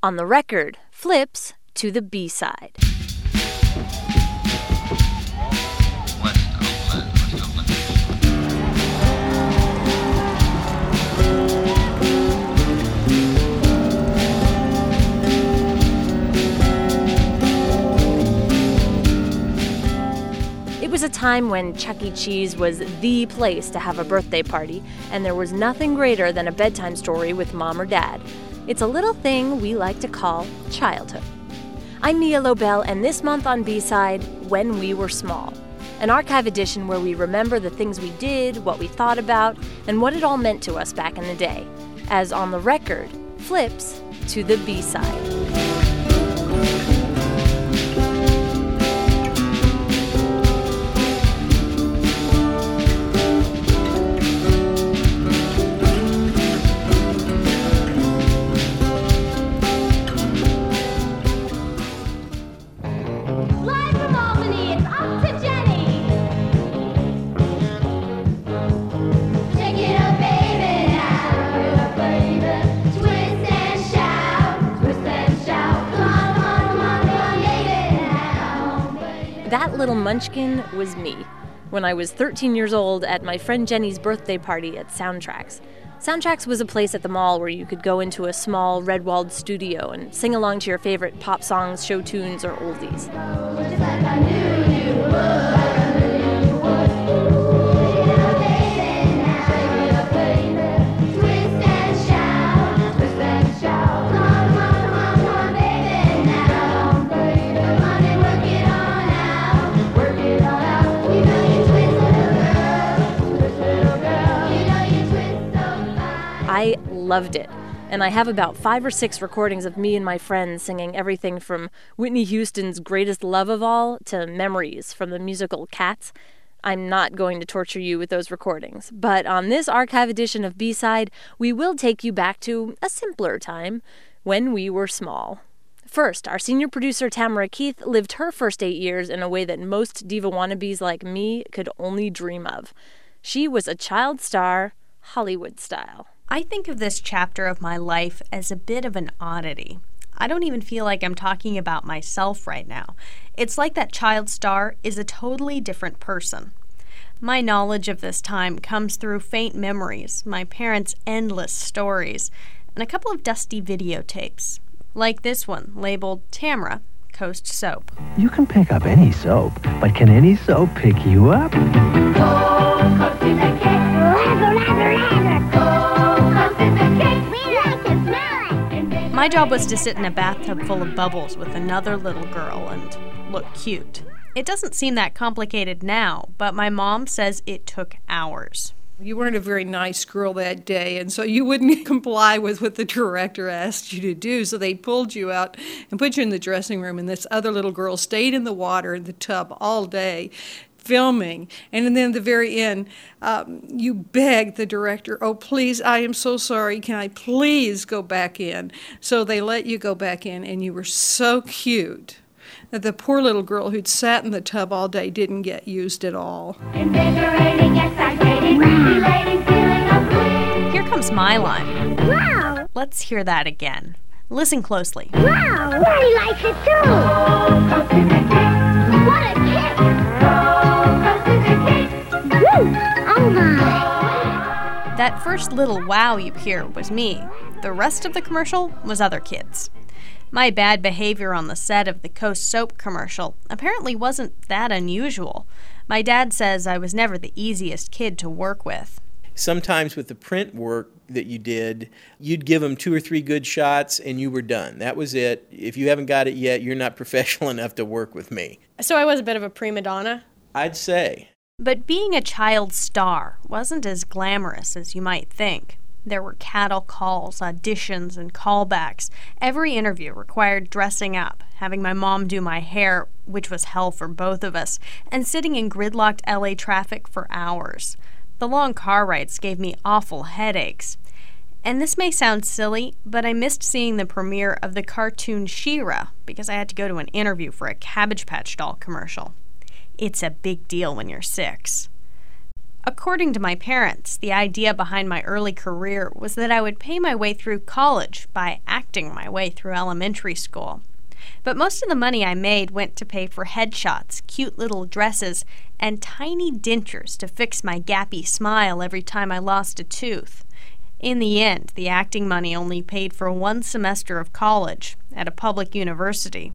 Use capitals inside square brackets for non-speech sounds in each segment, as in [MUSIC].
On the record flips to the B side. It was a time when Chuck E. Cheese was the place to have a birthday party, and there was nothing greater than a bedtime story with mom or dad. It's a little thing we like to call childhood. I'm Nia Lobel, and this month on B Side, When We Were Small, an archive edition where we remember the things we did, what we thought about, and what it all meant to us back in the day, as on the record flips to the B side. Munchkin was me when I was 13 years old at my friend Jenny's birthday party at Soundtracks. Soundtracks was a place at the mall where you could go into a small red walled studio and sing along to your favorite pop songs, show tunes, or oldies. I loved it. And I have about five or six recordings of me and my friends singing everything from Whitney Houston's Greatest Love of All to Memories from the musical Cats. I'm not going to torture you with those recordings, but on this archive edition of B Side, we will take you back to a simpler time when we were small. First, our senior producer Tamara Keith lived her first eight years in a way that most diva wannabes like me could only dream of. She was a child star, Hollywood style. I think of this chapter of my life as a bit of an oddity. I don't even feel like I'm talking about myself right now. It's like that child star is a totally different person. My knowledge of this time comes through faint memories, my parents' endless stories, and a couple of dusty videotapes, like this one labeled Tamra Coast Soap. You can pick up any soap, but can any soap pick you up? My job was to sit in a bathtub full of bubbles with another little girl and look cute. It doesn't seem that complicated now, but my mom says it took hours. You weren't a very nice girl that day, and so you wouldn't [LAUGHS] comply with what the director asked you to do. So they pulled you out and put you in the dressing room, and this other little girl stayed in the water in the tub all day filming. And then at the very end, um, you begged the director, Oh, please, I am so sorry. Can I please go back in? So they let you go back in, and you were so cute that the poor little girl who'd sat in the tub all day didn't get used at all. Invigorating, exciting, feeling. Here comes my line. Wow! Let's hear that again. Listen closely. Wow! Lori likes it too! That first little wow you hear was me. The rest of the commercial was other kids. My bad behavior on the set of the Coast Soap commercial apparently wasn't that unusual. My dad says I was never the easiest kid to work with. sometimes with the print work that you did, you'd give them two or three good shots and you were done. That was it. If you haven't got it yet, you're not [LAUGHS] professional enough to work with me. So I was a bit of a prima donna. I'd say. But being a child star wasn't as glamorous as you might think. There were cattle calls, auditions, and callbacks. Every interview required dressing up, having my mom do my hair, which was hell for both of us, and sitting in gridlocked LA traffic for hours. The long car rides gave me awful headaches. And this may sound silly, but I missed seeing the premiere of the cartoon She-Ra because I had to go to an interview for a Cabbage Patch Doll commercial. It's a big deal when you're six. According to my parents, the idea behind my early career was that I would pay my way through college by acting my way through elementary school. But most of the money I made went to pay for headshots, cute little dresses, and tiny dentures to fix my gappy smile every time I lost a tooth. In the end, the acting money only paid for one semester of college at a public university.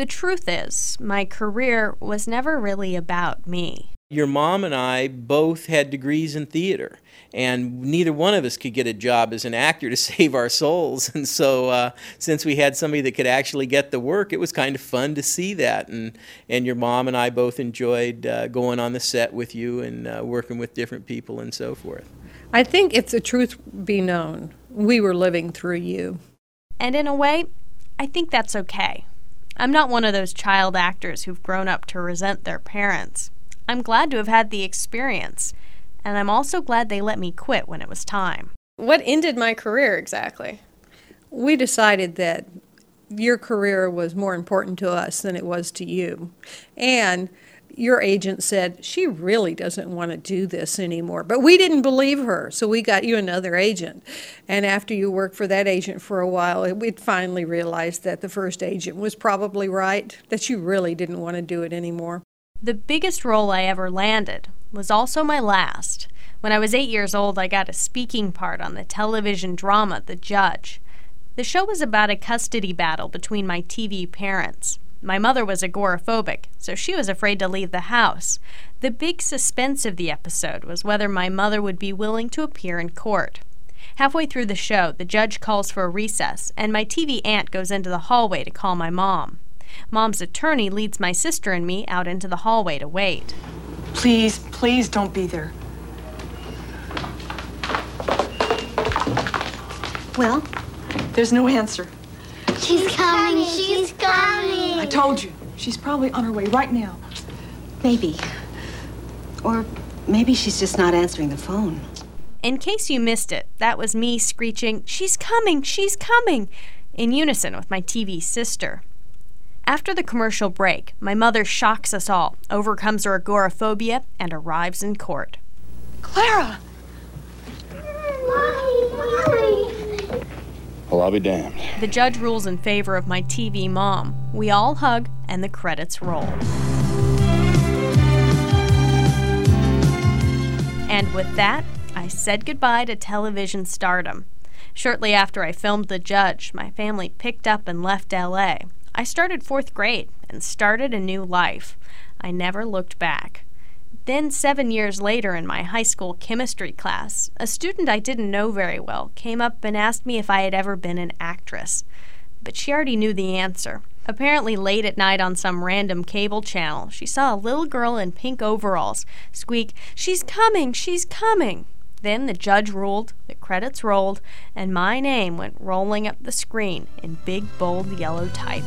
The truth is, my career was never really about me. Your mom and I both had degrees in theater, and neither one of us could get a job as an actor to [LAUGHS] save our souls. And so, uh, since we had somebody that could actually get the work, it was kind of fun to see that. And and your mom and I both enjoyed uh, going on the set with you and uh, working with different people and so forth. I think if the truth be known, we were living through you. And in a way, I think that's okay. I'm not one of those child actors who've grown up to resent their parents. I'm glad to have had the experience, and I'm also glad they let me quit when it was time. What ended my career exactly? We decided that your career was more important to us than it was to you. And your agent said she really doesn't want to do this anymore. But we didn't believe her, so we got you another agent. And after you worked for that agent for a while, we finally realized that the first agent was probably right, that you really didn't want to do it anymore. The biggest role I ever landed was also my last. When I was eight years old, I got a speaking part on the television drama The Judge. The show was about a custody battle between my TV parents. My mother was agoraphobic, so she was afraid to leave the house. The big suspense of the episode was whether my mother would be willing to appear in court. Halfway through the show, the judge calls for a recess, and my TV aunt goes into the hallway to call my mom. Mom's attorney leads my sister and me out into the hallway to wait. Please, please don't be there. Well, There's no answer. She's coming, she's coming. I told you. She's probably on her way right now. maybe. Or maybe she's just not answering the phone. In case you missed it, that was me screeching, She's coming! She's coming! in unison with my TV sister. After the commercial break, my mother shocks us all, overcomes her agoraphobia, and arrives in court. Clara! Mommy, mommy. Well, I'll be damned. The judge rules in favor of my TV mom. We all hug, and the credits roll. And with that, I said goodbye to television stardom. Shortly after I filmed The Judge, my family picked up and left LA. I started fourth grade and started a new life. I never looked back. Then, seven years later, in my high school chemistry class, a student I didn't know very well came up and asked me if I had ever been an actress. But she already knew the answer. Apparently, late at night on some random cable channel, she saw a little girl in pink overalls squeak, She's coming! She's coming! Then the judge ruled, the credits rolled, and my name went rolling up the screen in big, bold yellow type.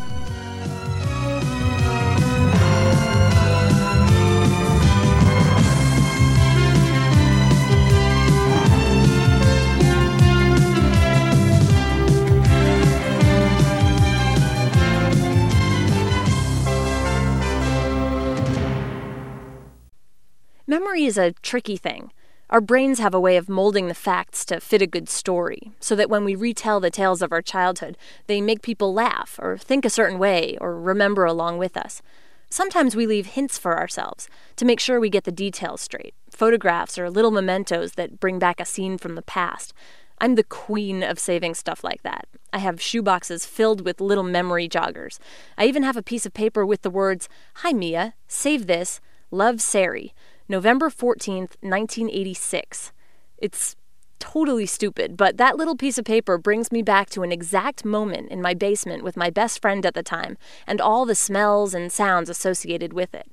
Memory is a tricky thing. Our brains have a way of molding the facts to fit a good story, so that when we retell the tales of our childhood, they make people laugh, or think a certain way, or remember along with us. Sometimes we leave hints for ourselves to make sure we get the details straight photographs or little mementos that bring back a scene from the past. I'm the queen of saving stuff like that. I have shoeboxes filled with little memory joggers. I even have a piece of paper with the words, Hi Mia, save this, love Sari, November 14th, 1986. It's totally stupid, but that little piece of paper brings me back to an exact moment in my basement with my best friend at the time and all the smells and sounds associated with it.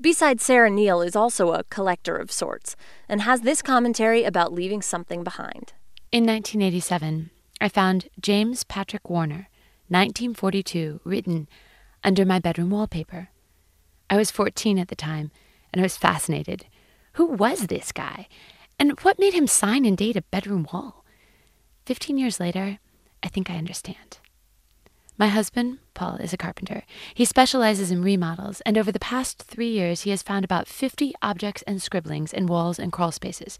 B-side Sarah Neal is also a collector of sorts and has this commentary about leaving something behind. In 1987, I found James Patrick Warner, 1942, written under my bedroom wallpaper. I was 14 at the time, and I was fascinated. Who was this guy? And what made him sign and date a bedroom wall? Fifteen years later, I think I understand. My husband, Paul, is a carpenter. He specializes in remodels, and over the past three years, he has found about 50 objects and scribblings in walls and crawl spaces,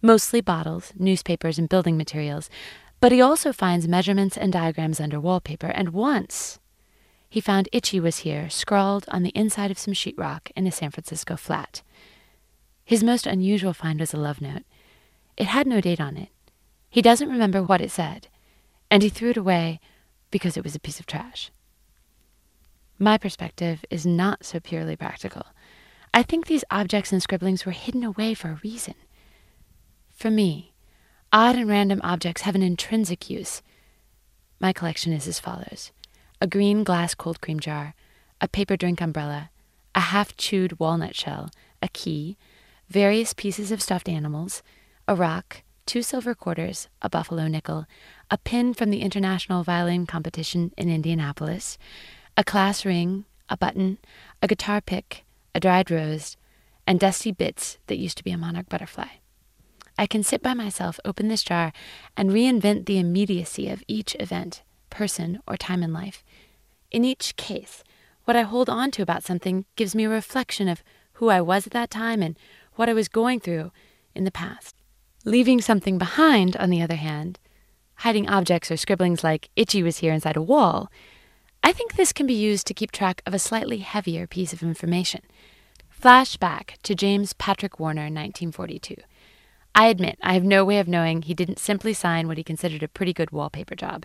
mostly bottles, newspapers, and building materials. But he also finds measurements and diagrams under wallpaper, and once he found Itchy was here, scrawled on the inside of some sheetrock in a San Francisco flat. His most unusual find was a love note. It had no date on it. He doesn't remember what it said, and he threw it away because it was a piece of trash. My perspective is not so purely practical. I think these objects and scribblings were hidden away for a reason. For me, odd and random objects have an intrinsic use. My collection is as follows a green glass cold cream jar, a paper drink umbrella, a half chewed walnut shell, a key, various pieces of stuffed animals, a rock, two silver quarters, a buffalo nickel, a pin from the International Violin Competition in Indianapolis, a class ring, a button, a guitar pick, a dried rose, and dusty bits that used to be a monarch butterfly. I can sit by myself, open this jar, and reinvent the immediacy of each event, person, or time in life. In each case, what I hold on to about something gives me a reflection of who I was at that time and what I was going through in the past. Leaving something behind, on the other hand, hiding objects or scribblings like Itchy was here inside a wall, I think this can be used to keep track of a slightly heavier piece of information. Flashback to James Patrick Warner, 1942. I admit I have no way of knowing he didn't simply sign what he considered a pretty good wallpaper job.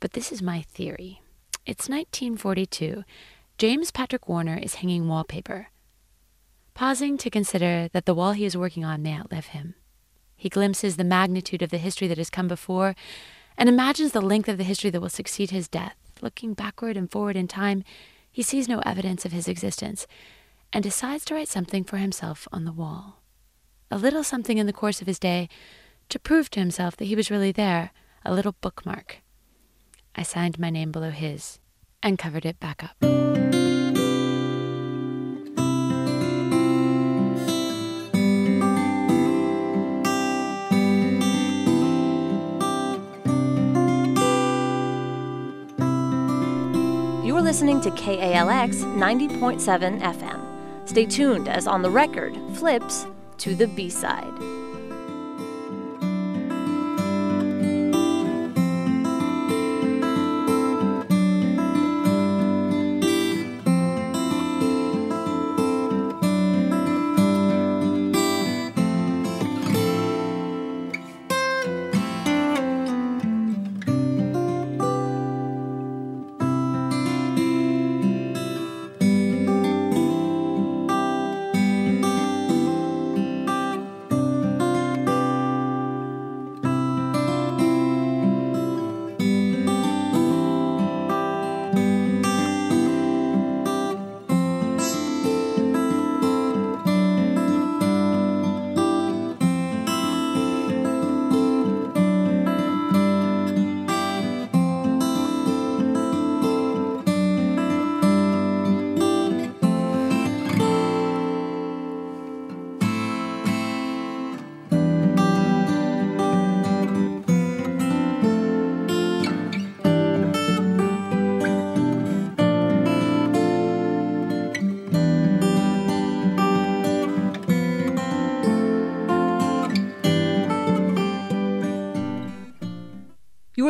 But this is my theory. It's 1942. James Patrick Warner is hanging wallpaper. Pausing to consider that the wall he is working on may outlive him. He glimpses the magnitude of the history that has come before and imagines the length of the history that will succeed his death. Looking backward and forward in time, he sees no evidence of his existence and decides to write something for himself on the wall. A little something in the course of his day to prove to himself that he was really there, a little bookmark. I signed my name below his and covered it back up. You are listening to KALX 90.7 FM. Stay tuned as On the Record flips to the B side.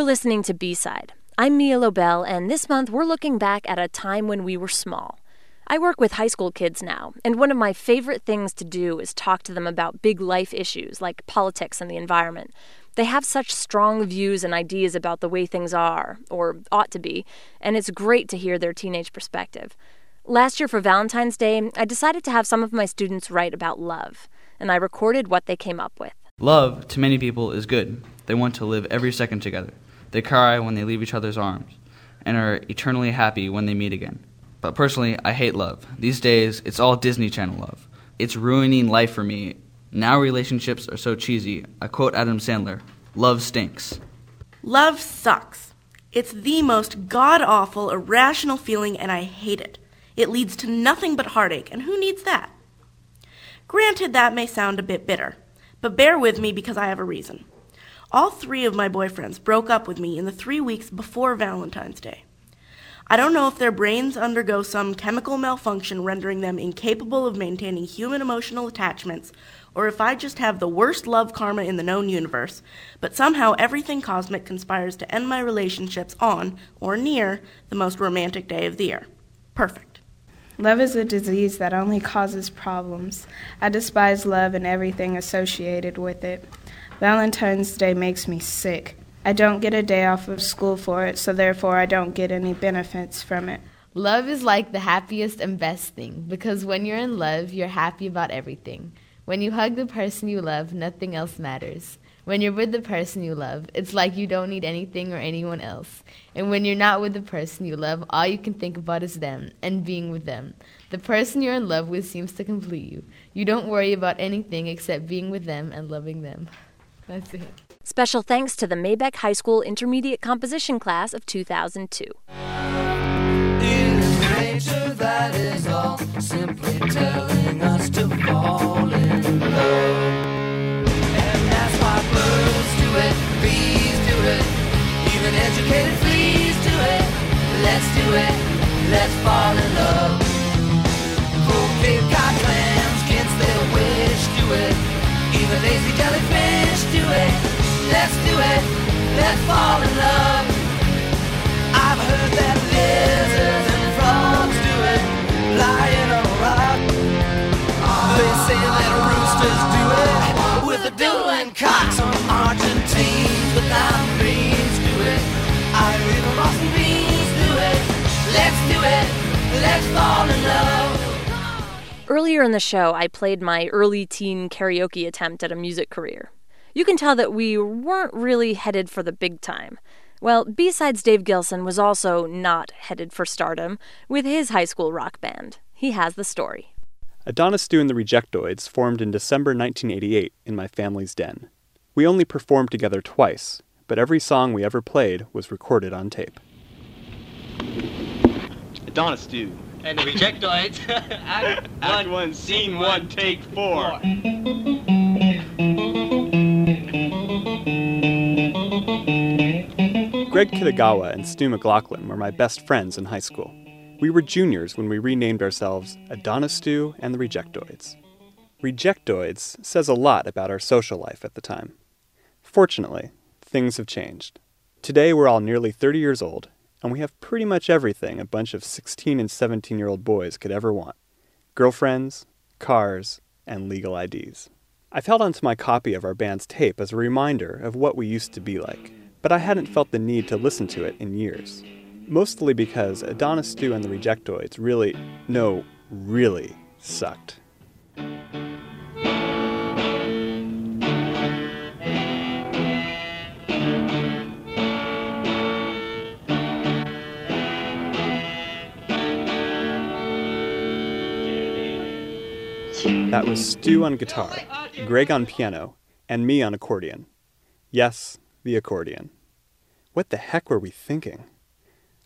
You are listening to B Side. I'm Mia Lobel, and this month we're looking back at a time when we were small. I work with high school kids now, and one of my favorite things to do is talk to them about big life issues like politics and the environment. They have such strong views and ideas about the way things are, or ought to be, and it's great to hear their teenage perspective. Last year for Valentine's Day, I decided to have some of my students write about love, and I recorded what they came up with. Love, to many people, is good. They want to live every second together. They cry when they leave each other's arms, and are eternally happy when they meet again. But personally, I hate love. These days, it's all Disney Channel love. It's ruining life for me. Now relationships are so cheesy. I quote Adam Sandler Love stinks. Love sucks. It's the most god awful, irrational feeling, and I hate it. It leads to nothing but heartache, and who needs that? Granted, that may sound a bit bitter, but bear with me because I have a reason. All three of my boyfriends broke up with me in the three weeks before Valentine's Day. I don't know if their brains undergo some chemical malfunction rendering them incapable of maintaining human emotional attachments, or if I just have the worst love karma in the known universe, but somehow everything cosmic conspires to end my relationships on, or near, the most romantic day of the year. Perfect. Love is a disease that only causes problems. I despise love and everything associated with it. Valentine's Day makes me sick. I don't get a day off of school for it, so therefore I don't get any benefits from it. Love is like the happiest and best thing because when you're in love, you're happy about everything. When you hug the person you love, nothing else matters. When you're with the person you love, it's like you don't need anything or anyone else. And when you're not with the person you love, all you can think about is them and being with them. The person you're in love with seems to complete you. You don't worry about anything except being with them and loving them. That's it. Special thanks to the Mabeck High School Intermediate Composition Class of 2002. nature that is cocks on Argentines without beans do it. Irish Boston beans do it. Let's do it. Let's fall in love. Earlier in the show, I played my early teen karaoke attempt at a music career. You can tell that we weren't really headed for the big time. Well, B-Sides Dave Gilson was also not headed for stardom with his high school rock band. He has the story. Adonis Stew and the Rejectoids formed in December 1988 in my family's den. We only performed together twice, but every song we ever played was recorded on tape. Adonis Stew. And the Rejectoids. [LAUGHS] [LAUGHS] Act, Act one, scene one, take four. Greg Kitagawa and Stu McLaughlin were my best friends in high school. We were juniors when we renamed ourselves Adonis Stew and the Rejectoids. Rejectoids says a lot about our social life at the time. Fortunately, things have changed. Today we're all nearly 30 years old, and we have pretty much everything a bunch of 16 and 17 year old boys could ever want girlfriends, cars, and legal IDs. I've held onto my copy of our band's tape as a reminder of what we used to be like, but I hadn't felt the need to listen to it in years. Mostly because Adonis Stew and the Rejectoids really, no, really sucked. That was Stu on guitar, Greg on piano, and me on accordion. Yes, the accordion. What the heck were we thinking?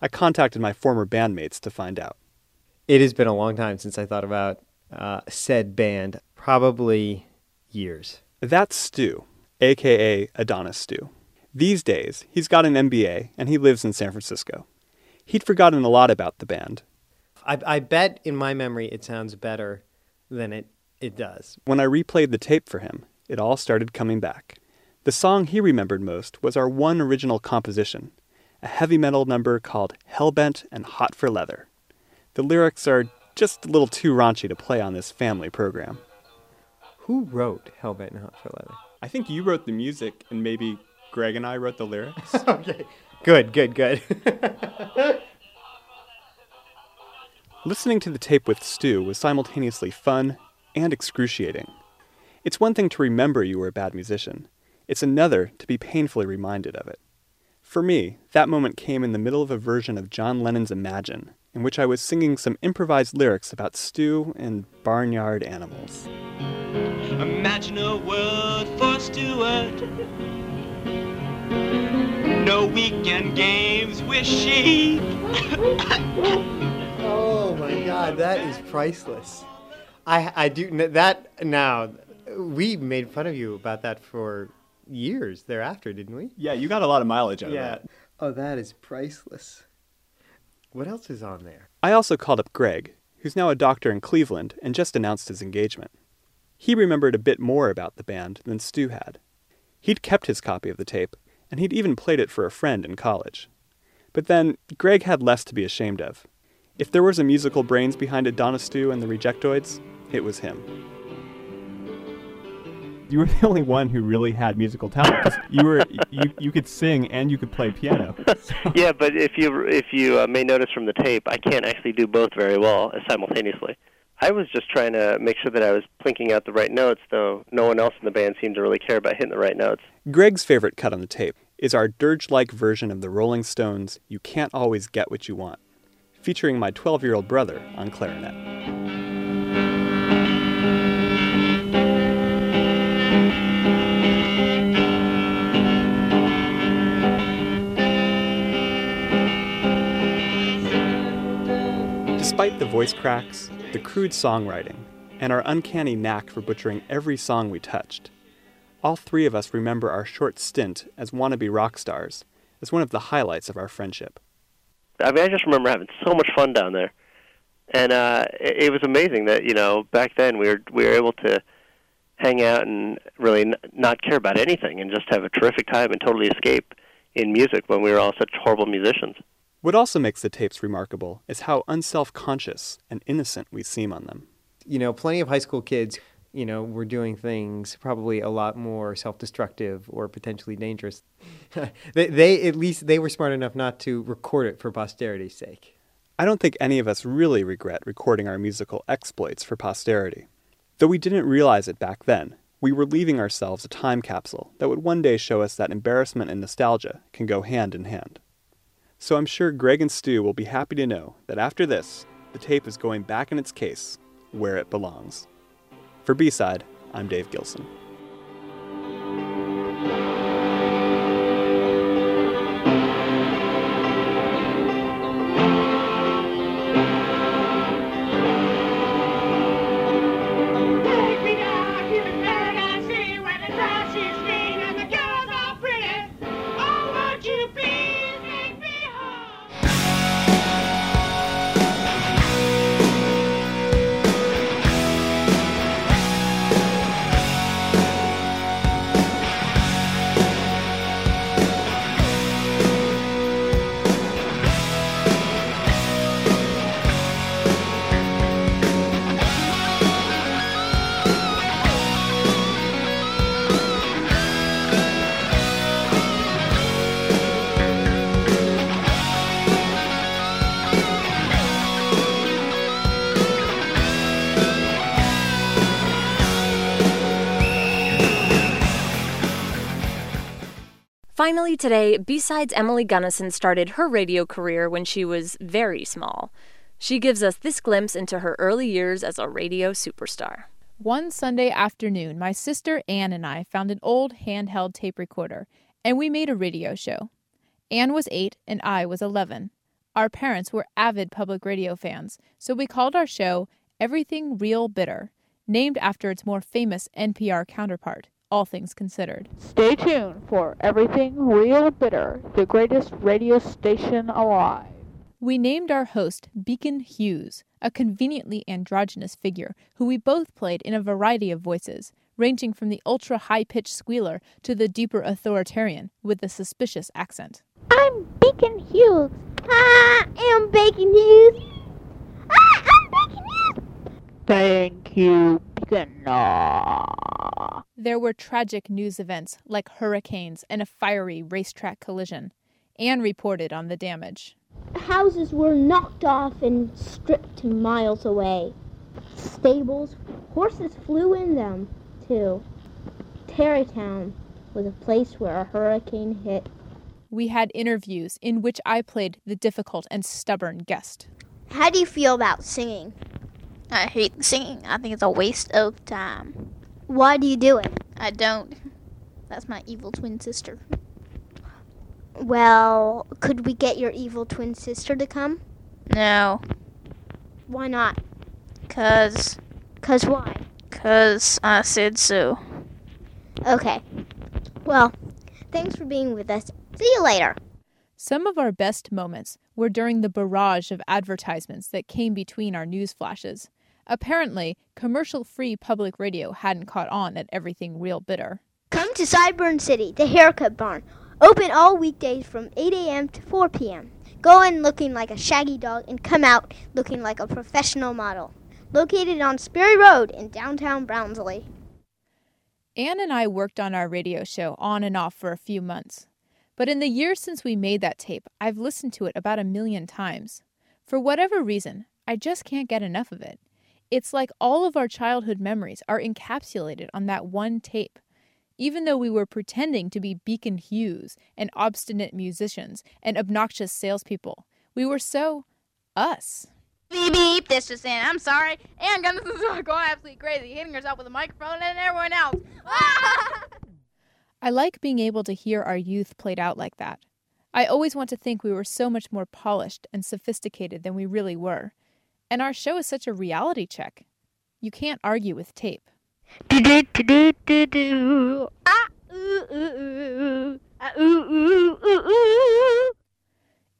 I contacted my former bandmates to find out. It has been a long time since I thought about uh, said band, probably years. That's Stu, aka Adonis Stu. These days, he's got an MBA and he lives in San Francisco. He'd forgotten a lot about the band. I, I bet in my memory it sounds better than it, it does. When I replayed the tape for him, it all started coming back. The song he remembered most was our one original composition, a heavy metal number called Hellbent and Hot for Leather. The lyrics are just a little too raunchy to play on this family program. Who wrote Hellbent and Hot for Leather? I think you wrote the music, and maybe Greg and I wrote the lyrics. [LAUGHS] okay. Good, good, good. [LAUGHS] Listening to the tape with Stu was simultaneously fun and excruciating. It's one thing to remember you were a bad musician, it's another to be painfully reminded of it. For me, that moment came in the middle of a version of John Lennon's Imagine, in which I was singing some improvised lyrics about stew and barnyard animals. Imagine a world for Stuart. No weekend games with sheep. [LAUGHS] oh my god, that is priceless. I I do that now. We made fun of you about that for years thereafter, didn't we? Yeah, you got a lot of mileage out yeah. of that. Oh, that is priceless. What else is on there? I also called up Greg, who's now a doctor in Cleveland and just announced his engagement. He remembered a bit more about the band than Stu had. He'd kept his copy of the tape, and he'd even played it for a friend in college. But then, Greg had less to be ashamed of. If there was a musical brains behind Adonis Stu and the Rejectoids, it was him. You were [LAUGHS] the only one who really had musical talent. 'cause You were you, you could sing and you could play piano. [LAUGHS] yeah, but if you if you uh, may notice from the tape, I can't actually do both very well uh, simultaneously. I was just trying to make sure that I was plinking out the right notes, though no one else in the band seemed to really care about hitting the right notes. Greg's favorite cut on the tape is our dirge like version of the Rolling Stones' You Can't Always Get What You Want, featuring my 12 year old brother on clarinet. Despite the voice cracks, the crude songwriting, and our uncanny knack for butchering every song we touched, all three of us remember our short stint as wannabe rock stars as one of the highlights of our friendship. I mean, I just remember having so much fun down there, and uh, it, was amazing that you know back then we were we were able to hang out and really n- not care about anything and just have a terrific time and totally escape in music when we were all such horrible musicians. What also makes the tapes remarkable is how unself conscious and innocent we seem on them. You know, plenty of high school kids, you know, were doing things probably a lot more self-destructive or potentially dangerous. [LAUGHS] they, they at least they were smart enough not to record it for posterity's sake. I don't think any of us really regret recording our musical exploits for posterity. Though we didn't realize it back then, we were leaving ourselves a time capsule that would one day show us that embarrassment and nostalgia can go hand in hand. So I'm sure Greg and Stu will be happy to know that after this, the tape is going back in its case where it belongs. For B Side, I'm Dave Gilson. Finally, today, B-Sides Emily Gunnison started her radio career when she was very small. She gives us this glimpse into her early years as a radio superstar. One Sunday afternoon, my sister Anne and I found an old handheld tape recorder, and we made a radio show. Anne was eight, and I was 11. Our parents were avid public radio fans, so we called our show Everything Real Bitter, named after its more famous NPR counterpart, All Things Considered. Stay tuned for Everything Real Bitter, the greatest radio station alive. We named our host Beacon Hughes, a conveniently androgynous figure who we both played in a variety of voices, ranging from the ultra high pitched squealer to the deeper authoritarian with a suspicious accent. I'm Beacon Hughes. I am Beacon Hughes. Ah, I am Bacon Hughes. Thank you, Beacon. Ah. There were tragic news events like hurricanes and a fiery racetrack collision. Anne reported on the damage. Houses were knocked off and stripped miles away. Stables, horses flew in them, too. Tarrytown was a place where a hurricane hit. We had interviews in which I played the difficult and stubborn guest. How do you feel about singing? I hate singing. I think it's a waste of time. Why do you do it? I don't. That's my evil twin sister. Well, could we get your evil twin sister to come? No. Why not? Cause. Cause why? Cause I said so. Okay. Well, thanks for being with us. See you later. Some of our best moments were during the barrage of advertisements that came between our news flashes. Apparently, commercial free public radio hadn't caught on at everything real bitter. Come to Sideburn City, the haircut barn. Open all weekdays from 8 a.m. to 4 p.m. Go in looking like a shaggy dog and come out looking like a professional model. Located on Sperry Road in downtown Brownsley. Anne and I worked on our radio show on and off for a few months. But in the years since we made that tape, I've listened to it about a million times. For whatever reason, I just can't get enough of it. It's like all of our childhood memories are encapsulated on that one tape. Even though we were pretending to be Beacon Hughes and obstinate musicians and obnoxious salespeople, we were so us. Beep beep, this just in. I'm sorry. Ann Gunnison is going absolutely crazy, hitting herself with a microphone and everyone else. [LAUGHS] I like being able to hear our youth played out like that. I always want to think we were so much more polished and sophisticated than we really were. And our show is such a reality check. You can't argue with tape.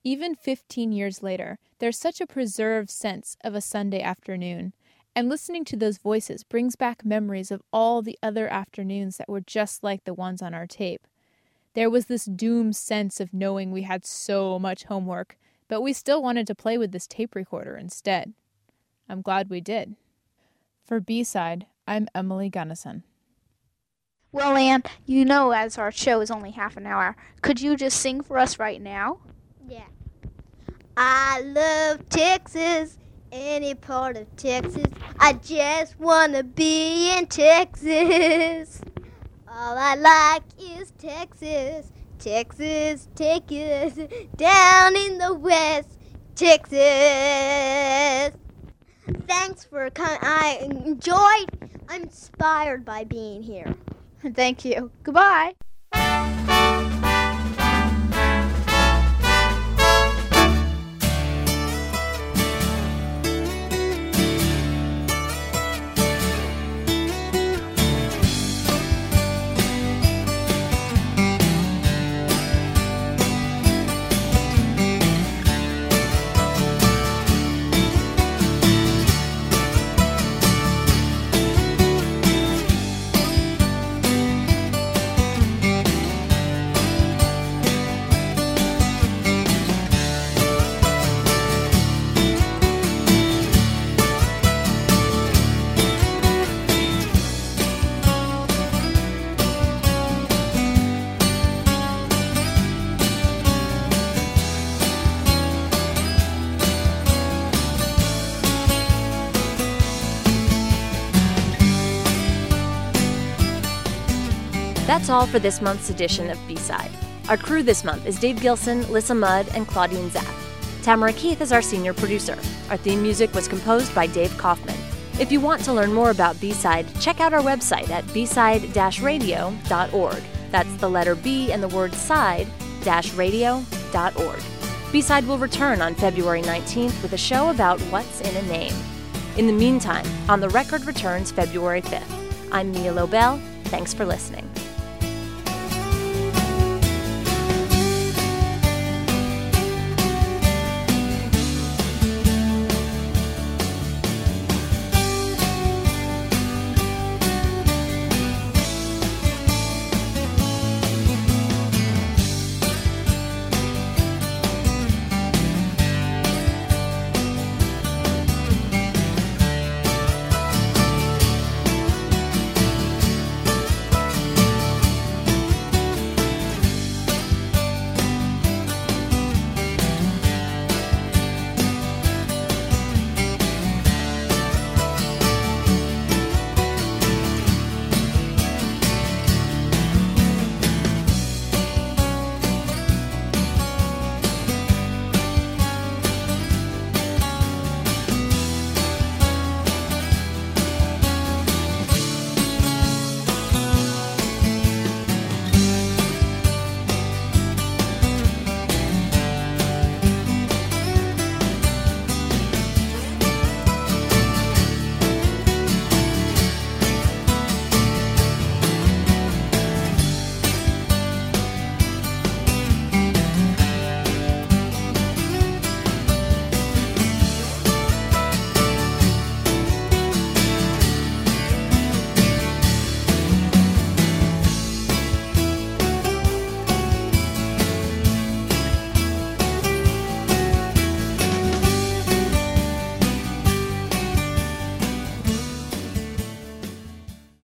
Even 15 years later, there's such a preserved sense of a Sunday afternoon, and listening to those voices brings back memories of all the other afternoons that were just like the ones on our tape. There was this doomed sense of knowing we had so much homework, but we still wanted to play with this tape recorder instead. I'm glad we did. For B side, I'm Emily Gunnison. Well, Anne, you know as our show is only half an hour, could you just sing for us right now? Yeah. I love Texas, any part of Texas. I just wanna be in Texas. All I like is Texas, Texas, Texas, down in the west, Texas. Thanks for coming. I enjoyed. I'm inspired by being here. Thank you. Goodbye. That's all for this month's edition of B-Side. Our crew this month is Dave Gilson, Lissa Mudd, and Claudine Zapp. Tamara Keith is our senior producer. Our theme music was composed by Dave Kaufman. If you want to learn more about B-Side, check out our website at bside-radio.org. That's the letter B and the word side-radio.org. B-Side will return on February 19th with a show about what's in a name. In the meantime, On the Record returns February 5th. I'm Mia Lobel. Thanks for listening.